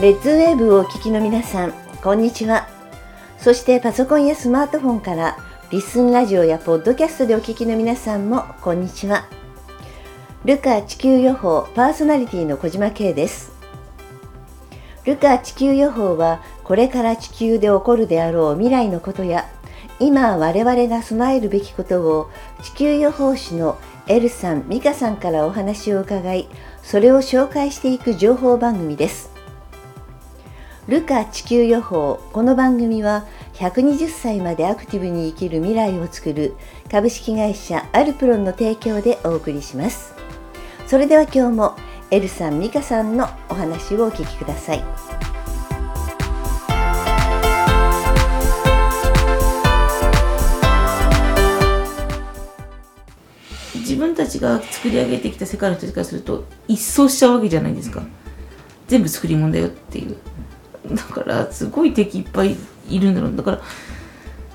レッズウェーブをお聞きの皆さん、こんにちは。そしてパソコンやスマートフォンからリスンラジオやポッドキャストでお聞きの皆さんもこんにちは。ルカ地球予報パーソナリティの小島慶です。ルカ地球予報はこれから地球で起こるであろう未来のことや今我々が備えるべきことを地球予報士のエルさん、ミカさんからお話を伺い、それを紹介していく情報番組です。ルカ地球予報。この番組は120歳までアクティブに生きる未来を作る株式会社アルプロンの提供でお送りします。それでは今日もエルさんミカさんのお話をお聞きください。自分たちが作り上げてきた世界の人たちからすると一掃しちゃうわけじゃないですか。全部作り物だよっていう。だからすごい敵いっぱいいるんだろう。だから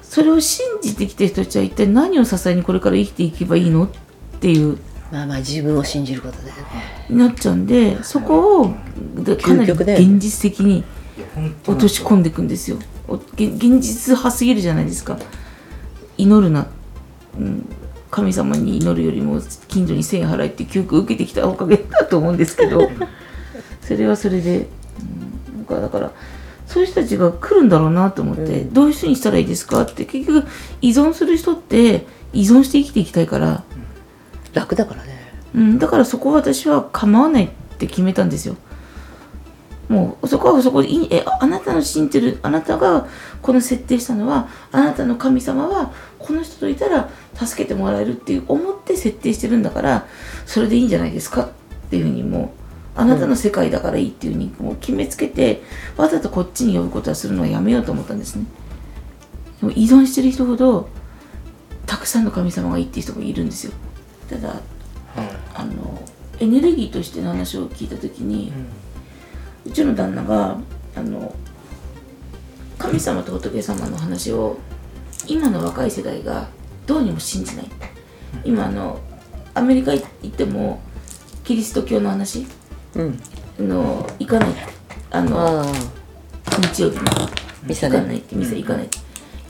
それを信じてきた人たちは一体何を支えにこれから生きていけばいいのっていう。まあまあ自分を信じることだよねなっちゃうんでそこをかなり現実的に落とし込んでいくんですよ。現実派すぎるじゃないですか。祈るな、うん、神様に祈るよりも近所に1000円払いって教育を受けてきたおかげだと思うんですけど。それはそれでかだからそういう人たちが来るんだろうなと思って、うん、どういう人にしたらいいですか？って結局依存する人って依存して生きていきたいから、楽だからね、うん、だからそこは私は構わないって決めたんですよ。もうそこはそこでいいえあなたの信じてるあなたがこの設定したのはあなたの神様はこの人といたら助けてもらえるっていう思って設定してるんだからそれでいいんじゃないですか？っていうふうにもうあなたの世界だからいいっていうふうにもう決めつけてわざとこっちに呼ぶことはするのはやめようと思ったんですね。でも依存してる人ほどたくさんの神様がいいっていう人もいるんですよ。ただ、あのエネルギーとしての話を聞いた時に、うちの旦那があの神様と仏様の話を今の若い世代がどうにも信じない。今あのアメリカ行ってもキリスト教の話の行かない。あの日曜日に。行かないって店行かないって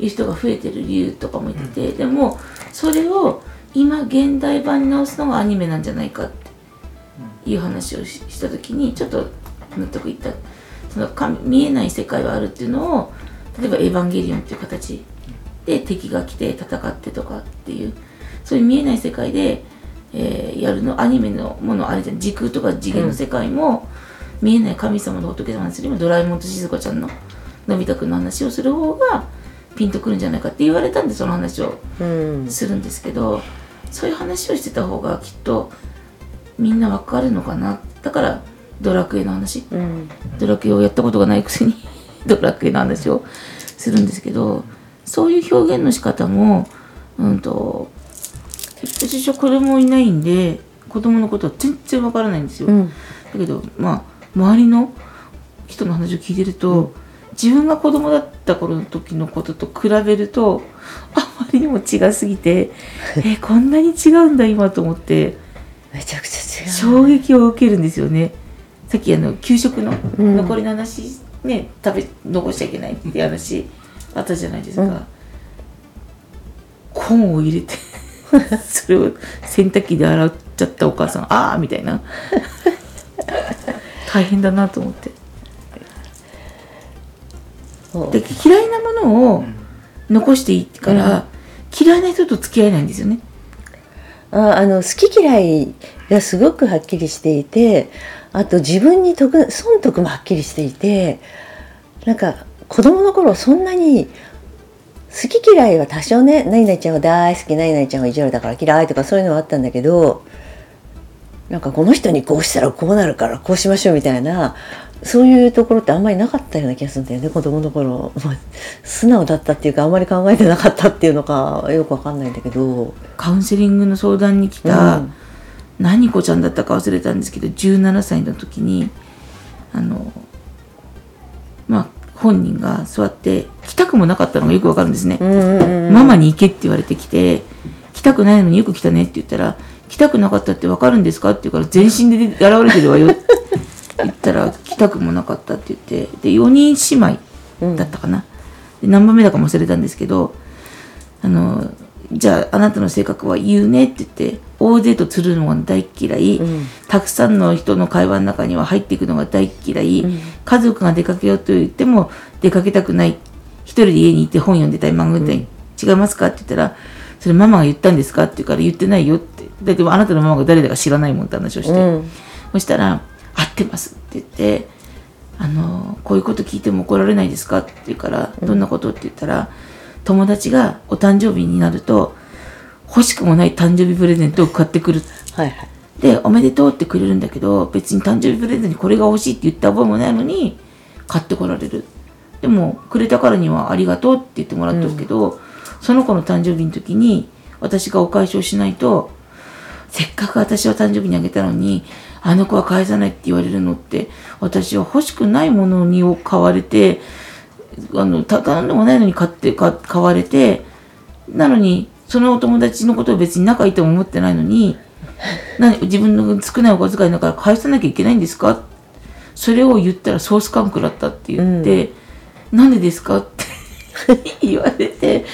いう人が増えてる理由とかも言ってて、でもそれを今現代版に直すのがアニメなんじゃないかっていう話をした時にちょっと納得いったそのか見えない世界はあるっていうのを例えば「エヴァンゲリオン」っていう形で敵が来て戦ってとかっていうそういう見えない世界でえー、やるのアニメのものあれじゃん。時空とか次元の世界も、うん、見えない神様の仏様にするよドラえもんとしずかちゃんののび太くんの話をする方がピンとくるんじゃないかって言われたんでその話をするんですけど、うん、そういう話をしてた方がきっとみんなわかるのかな。だからドラクエの話、うん、ドラクエをやったことがないくせに ドラクエの話をするんですけどそういう表現の仕方もうんと私は子供いないんで子供のことは全然わからないんですよ、うん、だけどまあ周りの人の話を聞いてると、うん、自分が子供だった頃の時のことと比べるとあまりにも違すぎてえこんなに違うんだ今と思ってめちゃくちゃ違う衝撃を受けるんですよね。さっきあの給食の残りの話、うん、ね食べ残しちゃいけないって話あったじゃないですか、コーンを入れて それを洗濯機で洗っちゃったお母さんああみたいな。大変だなと思って。で嫌いなものを残していいから、うん、嫌いな人と付き合えないんですよね。ああの好き嫌いがすごくはっきりしていてあと自分に得損得もはっきりしていてなんか子供の頃そんなに好き嫌いは多少ね何々ちゃんは大好き何々ちゃんは意地悪だから嫌いとかそういうのはあったんだけどなんかこの人にこうしたらこうなるからこうしましょうみたいなそういうところってあんまりなかったような気がするんだよね子供の頃、まあ、素直だったっていうかあんまり考えてなかったっていうのかよくわかんないんだけど。カウンセリングの相談に来た、うん、何子ちゃんだったか忘れたんですけど17歳の時にあのまあ本人が座って来たくもなかったのがよくわかるんですね、ママに行けって言われてきて来たくないのによく来たねって言ったら来たくなかったってわかるんですかって言うから全身で現れてるわよ。言ったら来たくもなかったって言って。で4人姉妹だったかな、で何番目だかも忘れたんですけどあのじゃああなたの性格は言うねって言って大勢とつるのが大っ嫌い、うん。たくさんの人の会話の中には入っていくのが大っ嫌い、うん。家族が出かけようと言っても出かけたくない。一人で家にいて本読んでたり漫画読んでたり、違いますかって言ったらそれママが言ったんですかって言うから言ってないよって。だってあなたのママが誰だか知らないもんって話をして、うん。そしたら「合ってます」って言って「あのこういうこと聞いても怒られないですか?」って言うから「どんなこと?」って言ったら友達がお誕生日になると欲しくもない誕生日プレゼントを買ってくる。はいはい。で、おめでとうってくれるんだけど、別に誕生日プレゼントにこれが欲しいって言った覚えもないのに、買ってこられる。でも、くれたからにはありがとうって言ってもらったけど、その子の誕生日の時に、私がお返しをしないと、せっかく私は誕生日にあげたのに、あの子は返さないって言われるのって、私は欲しくないものにを買われて、あの、た頼んでもないのに買って、か買われて、なのに、そのお友達のことを別に仲いいとも思ってないのに、な自分の少ないお小遣いだから返さなきゃいけないんですか？それを言ったらソース感食らったって言って、なんでですか？って 言われて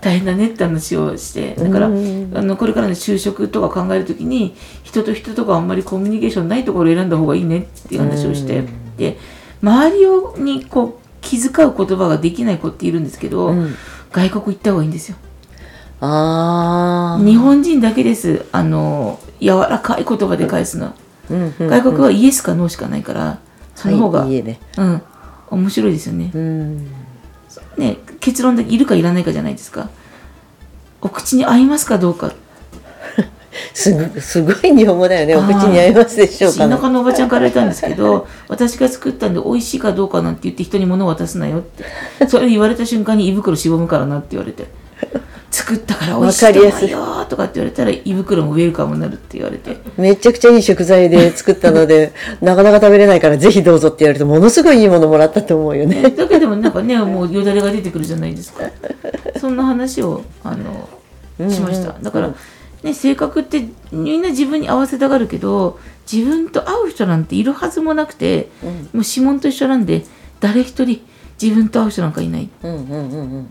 大変だねって話をしてだから、うん。あのこれからの就職とか考えるときに人と人とかあんまりコミュニケーションないところを選んだ方がいいねっていう話をして、うん。で周りをにこう気遣う言葉ができない子っているんですけど、うん。外国行った方がいいんですよ。ああ日本人だけです。あの柔らかい言葉で返すの。は、うんうん。外国はイエスかノーしかないからその方が、はい、ねうん。面白いですよね。うん。ね結論でいるかいらないかじゃないですか。お口に合いますかどうかすごすごい日本語だよね。お口に合いますでしょうかね。田舎のおばちゃんから言われたんですけど 私が作ったんで美味しいかどうかなんて言って人に物を渡すなよって。それ言われた瞬間に胃袋しぼむからなって言われて。作ったから美味しいと思うよとかって言われたら胃袋もウェルカムになるって言われて。めちゃくちゃいい食材で 作ったのでなかなか食べれないからぜひどうぞって言われるとものすごいいいものもらったと思うよね。だけどもなんかねもうよだれが出てくるじゃないですか。そんな話をあのしました。だから、ね、性格ってみんな自分に合わせたがるけど自分と合う人なんているはずもなくて、うん。もう指紋と一緒なんで誰一人自分と合う人なんかいない。うんうんうんうん。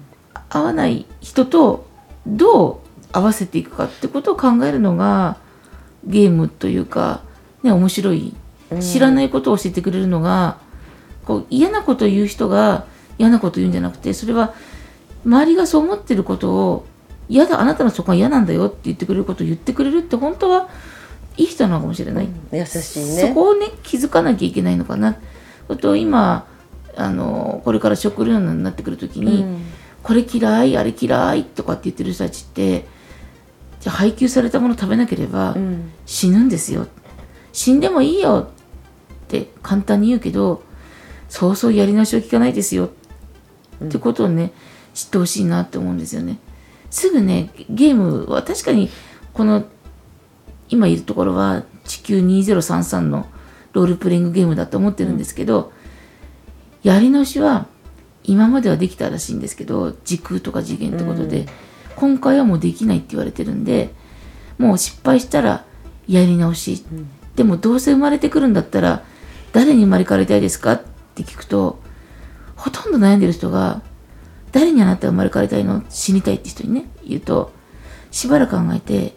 合わない人とどう合わせていくかってことを考えるのがゲームというか、ね、面白い知らないことを教えてくれるのが、こう嫌なことを言う人が嫌なことを言うんじゃなくてそれは周りがそう思ってることを嫌だあなたのそこは嫌なんだよって言ってくれることを言ってくれるって本当はいい人なのかもしれない、優しいそねこをね気づかなきゃいけないのかな。あと今あのこれから食料になってくる時に、うん。これ嫌いあれ嫌いとかって言ってる人たちってじゃあ配給されたもの食べなければうん。死ぬんですよ。死んでもいいよって簡単に言うけどそうそうやり直しは聞かないですよってことをね知ってほしいなって思うんですよねすぐねゲームは確かにこの今いるところは地球2033のロールプレイングゲームだと思ってるんですけど、やり直しは今まではできたらしいんですけど時空とか次元ってことで、うん。今回はもうできないって言われてるんでもう失敗したらやり直し、でもどうせ生まれてくるんだったら誰に生まれ変わりたいですか？って聞くとほとんど悩んでる人が誰にあなたが生まれ変わりたいの？死にたいって人にね言うとしばらく考えて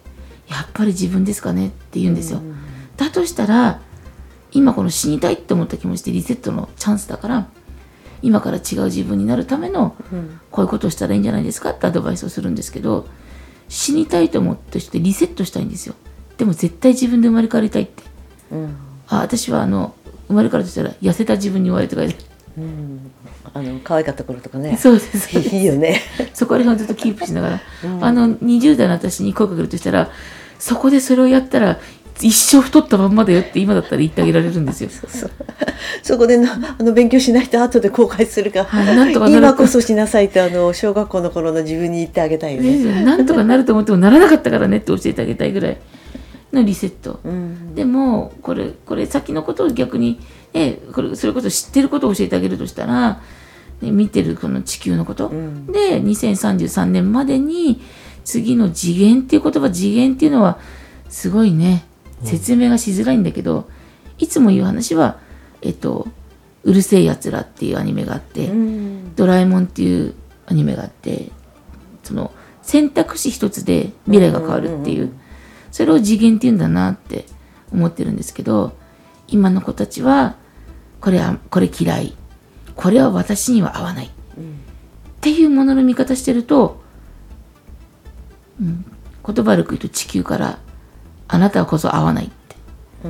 やっぱり自分ですかね？って言うんですよ、だとしたら今この死にたいって思った気持ちでリセットのチャンスだから今から違う自分になるためのうん。こういうことをしたらいいんじゃないですかってアドバイスをするんですけど死にたいと思った人ってリセットしたいんですよ。でも絶対自分で生まれ変わりたいって。うん。あ私はあの生まれ変わるとしたら痩せた自分に言われて書いてうん。あの可愛かった頃とかね。そうです。そうですいいよね。そこら辺をずっとキープしながら、うん。あの20代の私に声かけるとしたらそこでそれをやったら一生太ったまんまだよって今だったら言ってあげられるんですよ。そこでのあの勉強しないと後で後悔するから、はいなんとかなる今こそしなさいってあの小学校の頃の自分に言ってあげたいよね。ねなんとかなると思ってもならなかったからねって教えてあげたいぐらいのリセット、うん。でもこれこれ先のことを逆に、ね、これそれこそ知ってることを教えてあげるとしたら、ね、見てるこの地球のこと、うん。で2033年までに次の次元っていう言葉次元っていうのはすごいね説明がしづらいんだけど、いつも言う話はえっと「うるせえやつら」っていうアニメがあって、うん。ドラえもんっていうアニメがあってその選択肢一つで未来が変わるっていう,、うんうんうんそれを次元って言うんだなって思ってるんですけど今の子たちはこれはこれ嫌い。これは私には合わない。っていうものの見方してると、うん、言葉悪く言うと地球からあなたこそ合わないって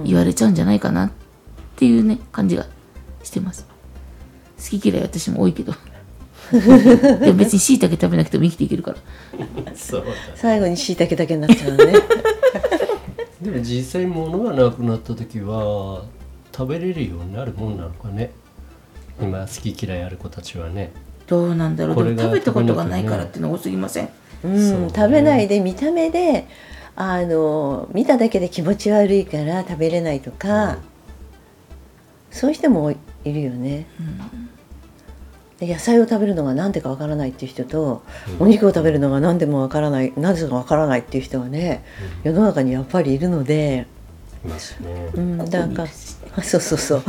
言われちゃうんじゃないかなっていうね感じがしてます。好き嫌い私も多いけど。でも別に椎茸食べなくても生きていけるから。そうだ。最後に椎茸だけになっちゃうのねでも実際物がなくなった時は食べれるようになるもんなのかね。今好き嫌いある子たちはね。どうなんだろう。これがでも食べたことがないからっていうの多すぎません？うん食べないで見た目であの見ただけで気持ち悪いから食べれないとか、そういう人もいるよね、で野菜を食べるのが何でかわからないっていう人と、お肉を食べるのが何でもわからないなぜかわからないっていう人はね、世の中にやっぱりいるので、うん、なんかそうそうそう。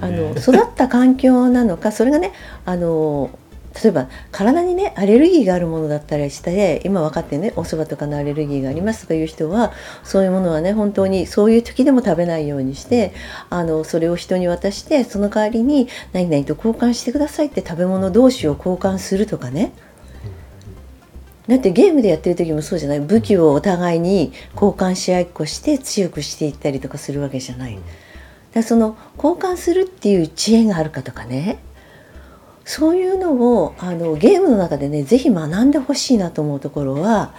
あねの育った環境なのかそれがねあの例えば体にねアレルギーがあるものだったりして今分かってねお蕎麦とかのアレルギーがありますとかいう人はそういうものはね本当にそういう時でも食べないようにしてあのそれを人に渡してその代わりに何々と交換してくださいって食べ物同士を交換するとかね。だってゲームでやってる時もそうじゃない。武器をお互いに交換し合いっこして強くしていったりとかするわけじゃない。だその交換するっていう知恵があるかとかね。そういうのをあのゲームの中でねぜひ学んでほしいなと思うところは、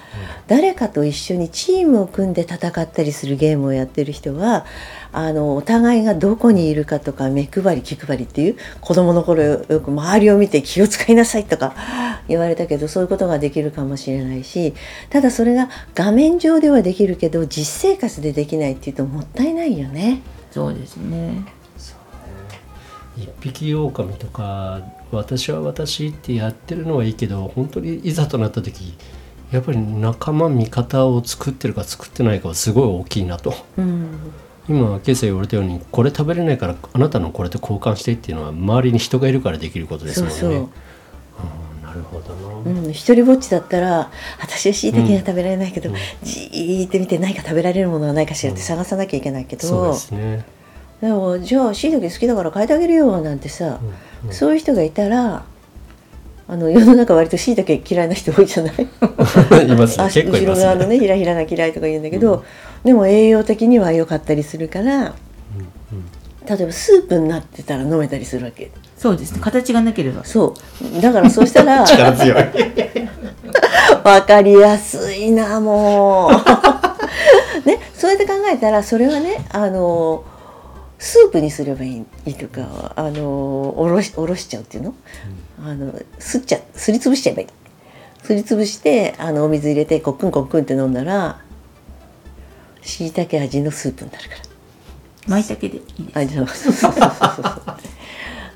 誰かと一緒にチームを組んで戦ったりするゲームをやってる人はあのお互いがどこにいるかとか目配り気配りっていう子供の頃よく周りを見て気を使いなさいとか言われたけどそういうことができるかもしれないしただそれが画面上ではできるけど実生活でできないっていうともったいないよね。そうですね一匹狼とか私は私ってやってるのはいいけど本当にいざとなった時やっぱり仲間味方を作ってるか作ってないかはすごい大きいなと。うん。今今朝言われたようにこれ食べれないからあなたのこれと交換してっていうのは周りに人がいるからできることですもんね。そうそう。なるほどな、うん、一人ぼっちだったら私は椎茸が食べられないけど、じーって見て何か食べられるものはないかしらって探さなきゃいけないけど、そうですねでもじゃあ椎茸好きだから変えてあげるよなんてさ、うんそういう人がいたらあの世の中割と椎茸嫌いな人多いじゃない？いますね。あ結構います後ろ側のねねひらひらが嫌いとか言うんだけど、でも栄養的には良かったりするから例えばスープになってたら飲めたりするわけ。そうですね。形がなければ。そう。だからそうしたら 力強い。わかりやすいなもう。ねそうやって考えたらそれはねあのスープにすればいいいいとかあのおろしおろしちゃうっていうの,、あのすっちゃすりつぶしちゃえばいい。すりつぶしてあのお水入れてコックンコックンって飲んだらしいたけ味のスープになるから。舞茸でいいです。あじゃあそうそうそうそうそう。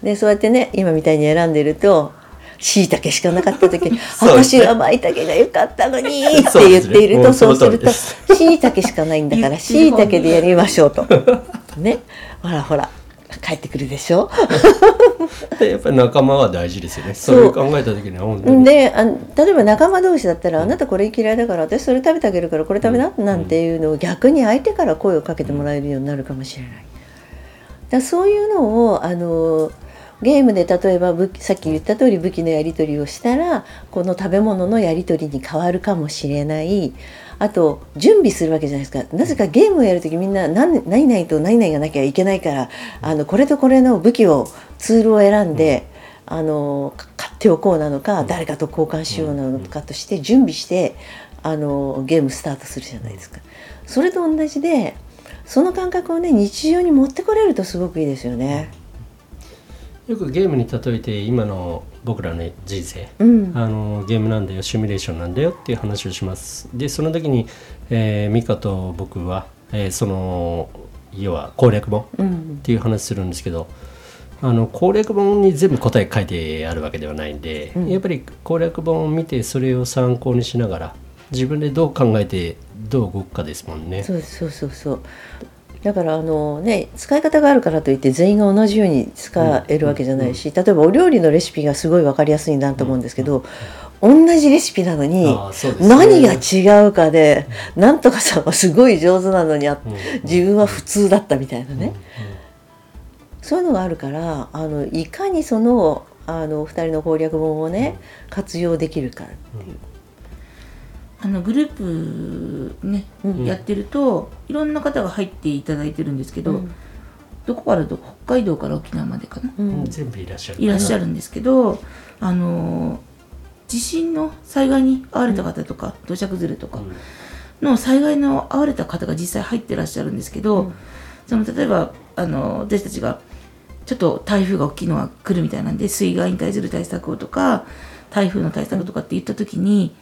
でそうやってね今みたいに選んでるとしいたけしかなかった時 私はまいたけが良かったのに って言っているとそううするとしいたけしかないんだからしいたけでやりましょうと。ね。ほらほら帰ってくるでしょ？やっぱり仲間は大事ですよね。そそうれを考えた時には本当に。であ例えば仲間同士だったら「あなたこれ嫌いだから私それ食べてあげるからこれ食べな」なんていうのを逆に相手から声をかけてもらえるようになるかもしれない。だそういうのをあのゲームで例えば武器さっき言った通り武器のやり取りをしたらこの食べ物のやり取りに変わるかもしれない。あと準備するわけじゃないですか。なぜかゲームをやる時みんな何何々と何々がなきゃいけないからあのこれとこれの武器をツールを選んで、あのか買っておこうなのか誰かと交換しようなのかとして準備してあのゲームスタートするじゃないですか。それと同じでその感覚をね日常に持ってこれるとすごくいいですよね。よくゲームに例えて今の僕らの人生、うん、あのゲームなんだよシミュレーションなんだよっていう話をします。でその時に、えー、ミカと僕は、えーその要は攻略本うん。っていう話するんですけどあの攻略本に全部答え書いてあるわけではないんで、うん。やっぱり攻略本を見てそれを参考にしながら自分でどう考えてどう動くかですもんね。そうそうそうそうだからあのね使い方があるからといって全員が同じように使えるわけじゃないし、例えばお料理のレシピがすごい分かりやすいなと思うんですけど、同じレシピなのにね。何が違うかで、なんとかさんはすごい上手なのにあうん。自分は普通だったみたいなね、うん。そういうのがあるからあのいかにそのあの二人の攻略本をね活用できるかっていう。あのグループね、うん。やってるといろんな方が入っていただいてるんですけど、うん。どこからどこ北海道から沖縄までかな、ううん。ん全部いらっしゃる。いらっしゃるんですけどあの地震の災害に遭われた方とか、土砂崩れとかうん。の災害の遭われた方が実際入ってらっしゃるんですけど、うん。その例えばあの私たちがちょっと台風が大きいのが来るみたいなんで水害に対する対策をとか台風の対策とかって言った時に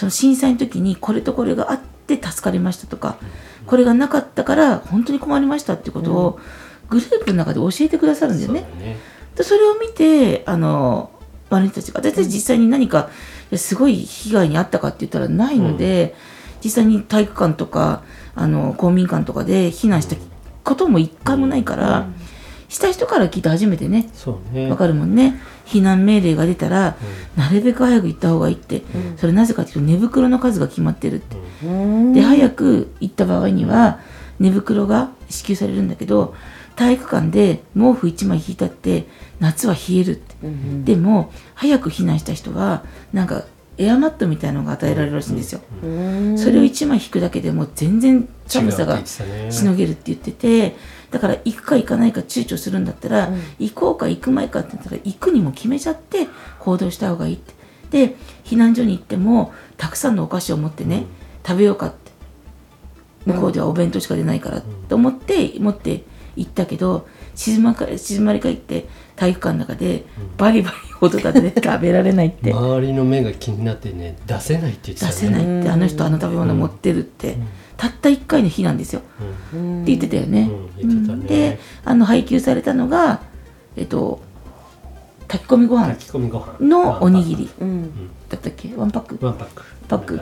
その震災の時にこれとこれがあって助かりましたとかこれがなかったから本当に困りましたっていうことをグループの中で教えてくださるんだよね。そうだね。でそれを見てあの周りの人たちが私たち実際に何かすごい被害に遭ったかって言ったらないので、実際に体育館とかあの公民館とかで避難したことも一回もないから、した人から聞いて初めてね。そうね。わかるもんね。避難命令が出たら、なるべく早く行った方がいいって、それなぜかっていうと寝袋の数が決まってるって、うん。で早く行った場合には寝袋が支給されるんだけど体育館で毛布1枚引いたって夏は冷えるって、うんでも早く避難した人はなんかエアマットみたいのが与えられるらしいんですよ、うん。それを1枚引くだけでも全然寒さがしのげるって言っててだから行くか行かないか躊躇するんだったら、うん。行こうか行く前かって言ったら行くにも決めちゃって行動した方がいいって。で避難所に行ってもたくさんのお菓子を持ってね、食べようかって。向こうではお弁当しか出ないからと思って持って行ったけど静まか静まり返って体育館の中でバリバリ音立てて食べられないって。周りの目が気になってね出せないって言ってたね。出せないってうんあの人あの食べ物持ってるってたった1回の日なんですよ。うん。って言ってたよね。うんね。うん。であの配給されたのが、えっと、炊き込みご飯炊き込みご飯。のおにぎりうん。だったっけ？ワンパック。ワンパック。パック。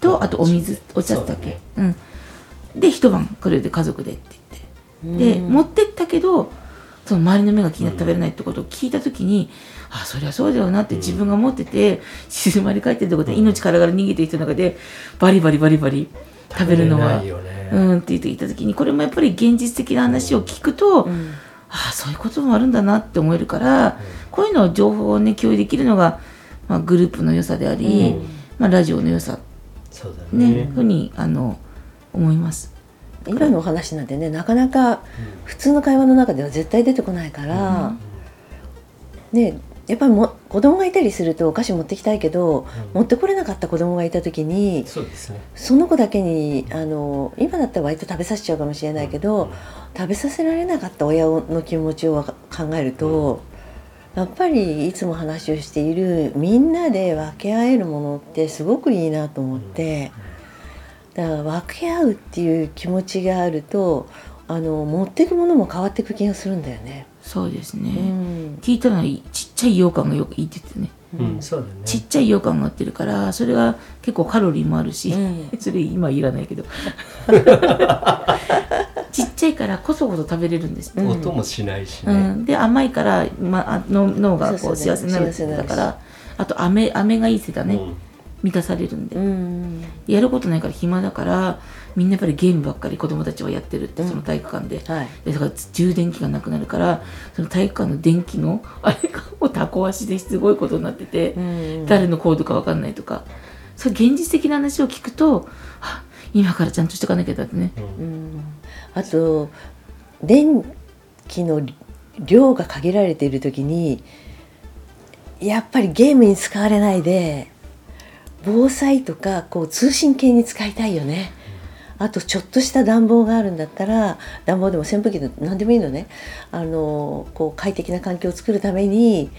とあとお水お茶だったっけ？う、ん、で一晩これで家族でって言って。で、うん。持ってったけどその周りの目が気になって食べれないってことを聞いた時に、あそりゃそうだよなって自分が持ってて静まり返ってるところで命からがら逃げてる人の中でバリバリバリバリ食べるのはね。うんって言っていた時にこれもやっぱり現実的な話を聞くと、うん。ああそういうこともあるんだなって思えるから、こういうのを情報をね共有できるのが、まあ、グループの良さであり、うん。まあ、ラジオの良さそうだね、ねふうにあの思います。今のお話なんてねなかなか普通の会話の中では絶対出てこないから、ねやっぱりも子供がいたりするとお菓子持ってきたいけど、持ってこれなかった子供がいた時にそうですね。その子だけにあの今だったら割と食べさせちゃうかもしれないけど、食べさせられなかった親の気持ちを考えると、やっぱりいつも話をしているみんなで分け合えるものってすごくいいなと思って、だから分け合うっていう気持ちがあるとあの持っていくものも変わっていく気がするん。だよね。そうですね、うん。聞いたのはちっちゃい羊羹がよくいいって言ってね。うん。そうだね。ちっちゃい羊羹が売ってるからそれが結構カロリーもあるし、うん。それ今いらないけど。ちっちゃいからこそこそ食べれるんです、うん。音もしないしうねん。で甘いから、まあ、の脳がこそう幸せになるってだからあと飴飴がいいせだね、うん。満たされるんで、うん。やることないから暇だからみんなやっぱりゲームばっかり子供たちはやってるって、うん。その体育館で。はい。でだから充電器がなくなるからその体育館の電気の あれがもうタコ足ですごいことになってて、うん誰のコードか分かんないとか。そう現実的な話を聞くとあ今からちゃんとしていかなきゃだってね。うん。あと電気の量が限られている時にやっぱりゲームに使われないで防災とかこう通信系に使いたいよね。あとちょっとした暖房があるんだったら暖房でも扇風機でも何でもいいのね。あのこう快適な環境を作るために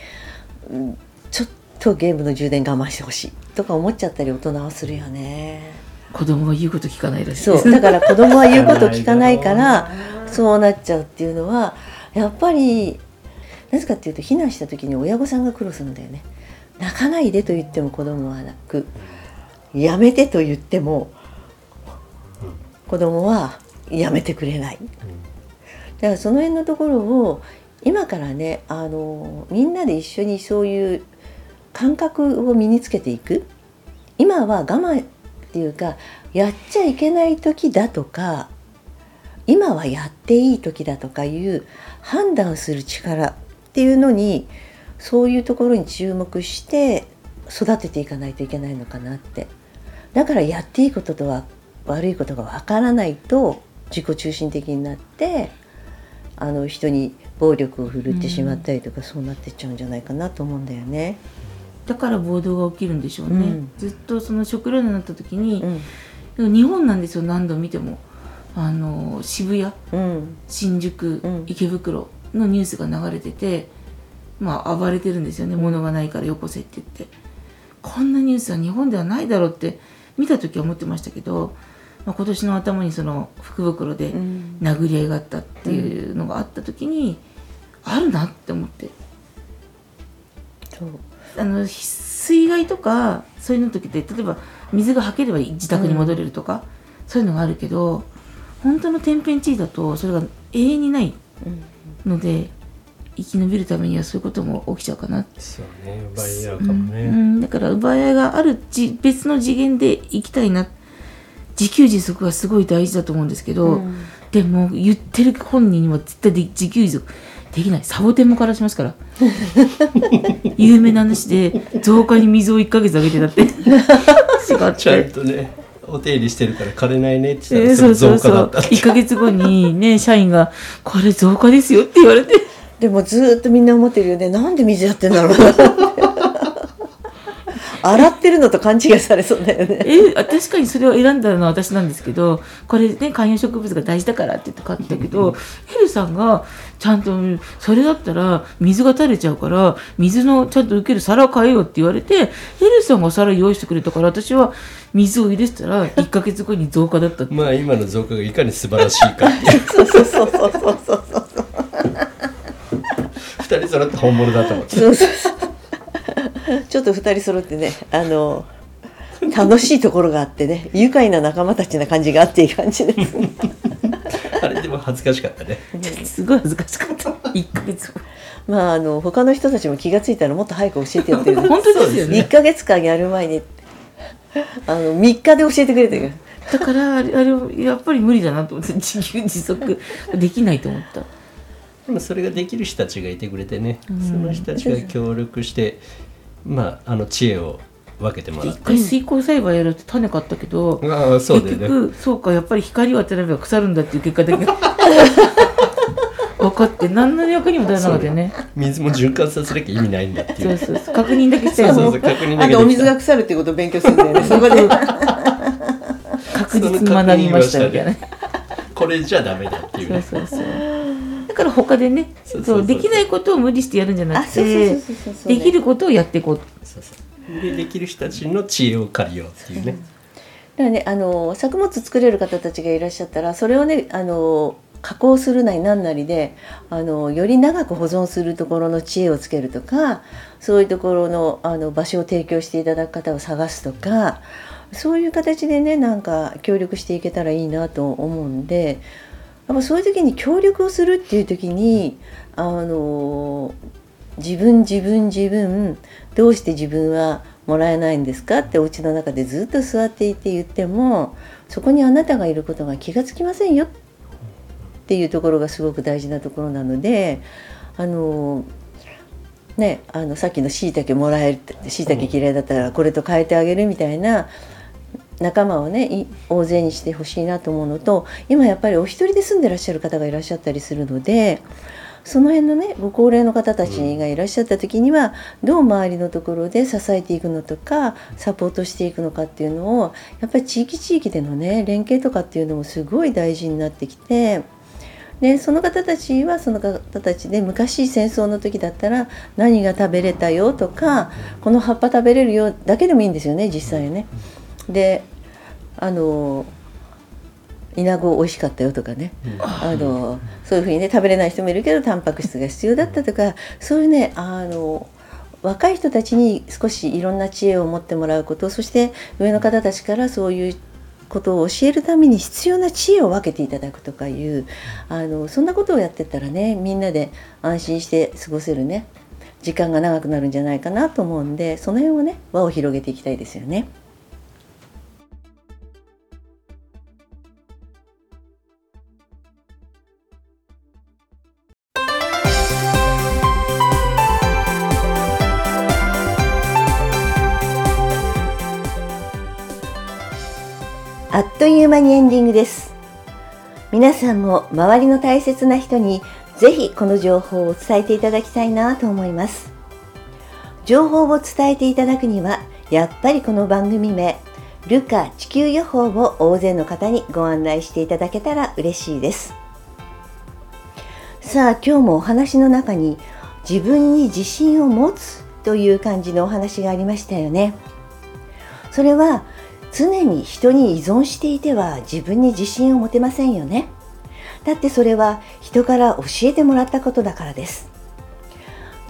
うんちょっとゲームの充電我慢してほしい。とか思っちゃったり大人はするよね。子供は言うこと聞かないらしい。そですう。だから子供は言うこと聞かないから そうなっちゃうっていうのはやっぱりなぜかっていうと避難した時に親御さんが苦労するんだよね。泣かないでと言っても子供は泣く。やめてと言っても子供はやめてくれない。だからその辺のところを今からねあのみんなで一緒にそういう感覚を身につけていく今は我慢っていうかやっちゃいけない時だとか今はやっていい時だとかいう判断する力っていうのにそういうところに注目して育てていかないといけないのかなってだからやっていいことと悪いことがわからないと自己中心的になってあの人に暴力を振るってしまったりとか、そうなってっちゃうんじゃないかなと思うんだよね。だから暴動が起きるんでしょうね、うん。ずっとその食糧難になった時にう、ん。日本なんですよ何度見ても。あの渋谷うん。新宿、うん。池袋のニュースが流れててまあ暴れてるんですよね。物がないからよこせって言って。こんなニュースは日本ではないだろうって見た時は思ってましたけど、まあ、今年の頭にその福袋でうん。殴り合いがあったっていうのがあった時に、あるなって思って。そう。あの水害とかそういうの時って例えば水がはければ自宅に戻れるとか、そういうのがあるけど本当の天変地異だとそれが永遠にないうん。ので生き延びるためにはそういうことも起きちゃうかな、そうね奪い合うかもね、うん、だから奪い合いがあるじ別の次元で生きたいな。自給自足がすごい大事だと思うんですけど、うん。でも言ってる本人には絶対で自給自足できない。サボテンも枯らしますから。有名な話で増加に水を1ヶ月あげてだって。違っちゃんて。とねお手入れしてるから枯れないねってえー言ったらそれ増加そうそう。そうだったって。1ヶ月後にね社員が「これ増加ですよ」って言われてでもずーっとみんな思ってるよね。なんで水やってんだろうなって。洗ってるのと勘違いされそうだよね。えあ確かにそれを選んだのは私なんですけどこれね観葉植物が大事だからって言って買ったけどヘルさんがちゃんとそれだったら水が垂れちゃうから水のちゃんと受ける皿を変えようって言われてヘルさんが皿用意してくれたから私は水を入れてたら1ヶ月後に増加だったってまあ今の増加がいかに素晴らしいかそう。そうそうそうそうそうそう二人揃って本物だと思って。そうそうそう。ちょっと二人揃ってねあの楽しいところがあってね愉快な仲間たちな感じがあっていい感じです。あれでも恥ずかしかったね。すごい恥ずかしかった。1ヶ月後。まああの他の人たちも気がついたらもっと早く教えてよっていう本当ですよね。1ヶ月間やる前にあの3日で教えてくれたよだからあれあれやっぱり無理だなと思って自給自足できないと思ったでもそれができる人たちがいてくれてね、その人たちが協力してまああの知恵を分けてもらって。一回水耕栽培やるって種買ったけど、ああそうね。結局そうかやっぱり光を当てれば腐るんだっていう結果だけ分かって何の役にも立たなかったよね。水も循環させなきゃ意味ないんだっていう。そうそう確認だけしたよね。そうそお水が腐るっていうことを勉強するんだよね。そこで確実に学びましたみたいな。これじゃダメだっていうそうねそうそう。だから他でねそうできないことを無理してやるんじゃなあくてできることをやっていこうそうそう。でできる人たちの知恵を借りようっていうね。だからねあの作物作れる方たちがいらっしゃったらそれをねあの加工するなりなんなりであのより長く保存するところの知恵をつけるとかそういうところのあの場所を提供していただく方を探すとかそういう形でねなんか協力していけたらいいなと思うんでやっぱそういう時に協力をするっていう時にあの自分自分自分どうして自分はもらえないんですかってお家の中でずっと座っていて言ってもそこにあなたがいることが気がつきませんよっていうところがすごく大事なところなのであのねあのさっきのしいたけもらえるしいたけ嫌いだったらこれと変えてあげるみたいな仲間をね大勢にしてほしいなと思うのと今やっぱりお一人で住んでらっしゃる方がいらっしゃったりするのでその辺のねご高齢の方たちがいらっしゃった時にはどう周りのところで支えていくのとかサポートしていくのかっていうのをやっぱり地域地域でのね連携とかっていうのもすごい大事になってきて。でその方たちはその方たちで昔戦争の時だったら何が食べれたよとかこの葉っぱ食べれるよだけでもいいんですよね実際ね。であのイナゴ美味しかったよとかね、あのそういうふうにね食べれない人もいるけどタンパク質が必要だったとかそういうねあの若い人たちに少しいろんな知恵を持ってもらうことそして上の方たちからそういうことを教えるために必要な知恵を分けていただくとかいうあのそんなことをやってったらねみんなで安心して過ごせるね時間が長くなるんじゃないかなと思うんでその辺をね輪を広げていきたいですよね。という間にエンディングです。皆さんも周りの大切な人にぜひこの情報を伝えていただきたいなと思います。情報を伝えていただくには、やっぱりこの番組名、ルカ地球予報を大勢の方にご案内していただけたら嬉しいです。さあ今日もお話の中に自分に自信を持つという感じのお話がありましたよね。それは常に人に依存していては自分に自信を持てませんよね。だってそれは人から教えてもらったことだからです。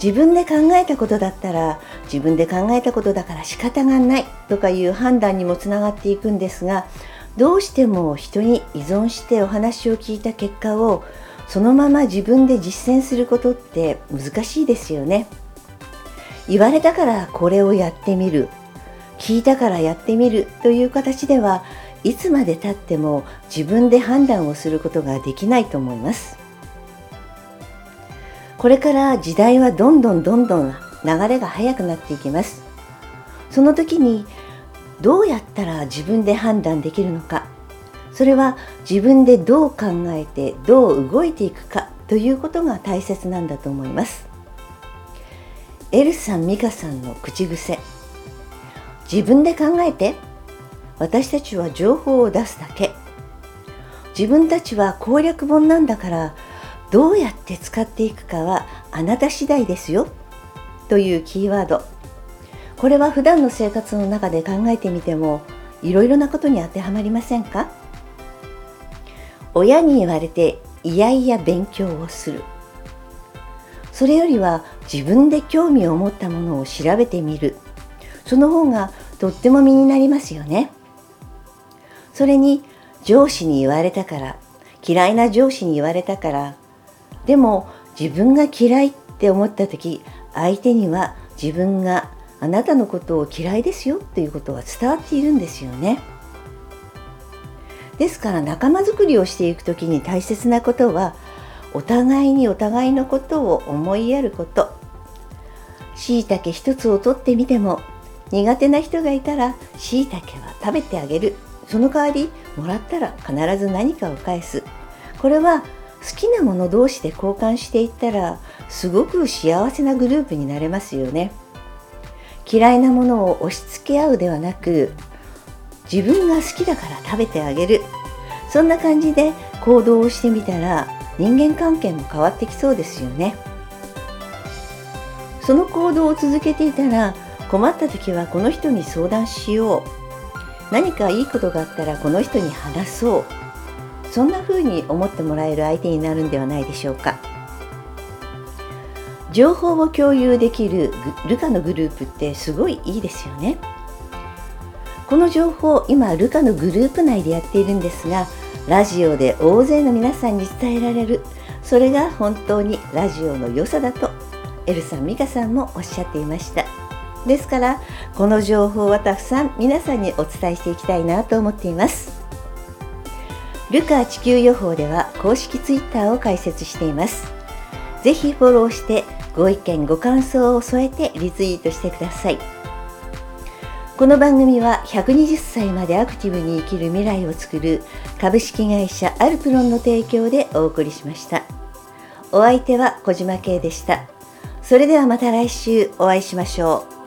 自分で考えたことだったら自分で考えたことだから仕方がないとかいう判断にもつながっていくんですがどうしても人に依存してお話を聞いた結果をそのまま自分で実践することって難しいですよね。言われたからこれをやってみる聞いたからやってみるという形ではいつまでたっても自分で判断をすることができないと思います。これから時代はどんどんどんどん流れが速くなっていきます。その時にどうやったら自分で判断できるのか。それは自分でどう考えてどう動いていくかということが大切なんだと思います。エルさん美香さんの口癖。自分で考えて。私たちは情報を出すだけ。自分たちは攻略本なんだからどうやって使っていくかはあなた次第ですよ。というキーワード。これは普段の生活の中で考えてみてもいろいろなことに当てはまりませんか？親に言われていやいや勉強をする。それよりは自分で興味を持ったものを調べてみる。その方がとっても身になりますよね。それに上司に言われたから嫌いな上司に言われたからでも自分が嫌いって思った時相手には自分があなたのことを嫌いですよっていうことは伝わっているんですよね。ですから仲間づくりをしていく時に大切なことはお互いにお互いのことを思いやること。しいたけ一つを取ってみても苦手な人がいたらしいたけは食べてあげる。その代わりもらったら必ず何かを返す。これは好きなもの同士で交換していったらすごく幸せなグループになれますよね。嫌いなものを押し付け合うではなく自分が好きだから食べてあげる。そんな感じで行動をしてみたら人間関係も変わってきそうですよね。その行動を続けていたら困った時はこの人に相談しよう。何かいいことがあったらこの人に話そう。そんな風に思ってもらえる相手になるんではないでしょうか。情報を共有できるルカのグループってすごいいいですよね。この情報今ルカのグループ内でやっているんですがラジオで大勢の皆さんに伝えられる。それが本当にラジオの良さだとエルさん美香さんもおっしゃっていました。ですからこの情報はたくさん皆さんにお伝えしていきたいなと思っています。ルカ地球予報では公式ツイッターを開設しています。ぜひフォローしてご意見ご感想を添えてリツイートしてください。この番組は120歳までアクティブに生きる未来を作る株式会社アルプロンの提供でお送りしました。お相手は小島慶でした。それではまた来週お会いしましょう。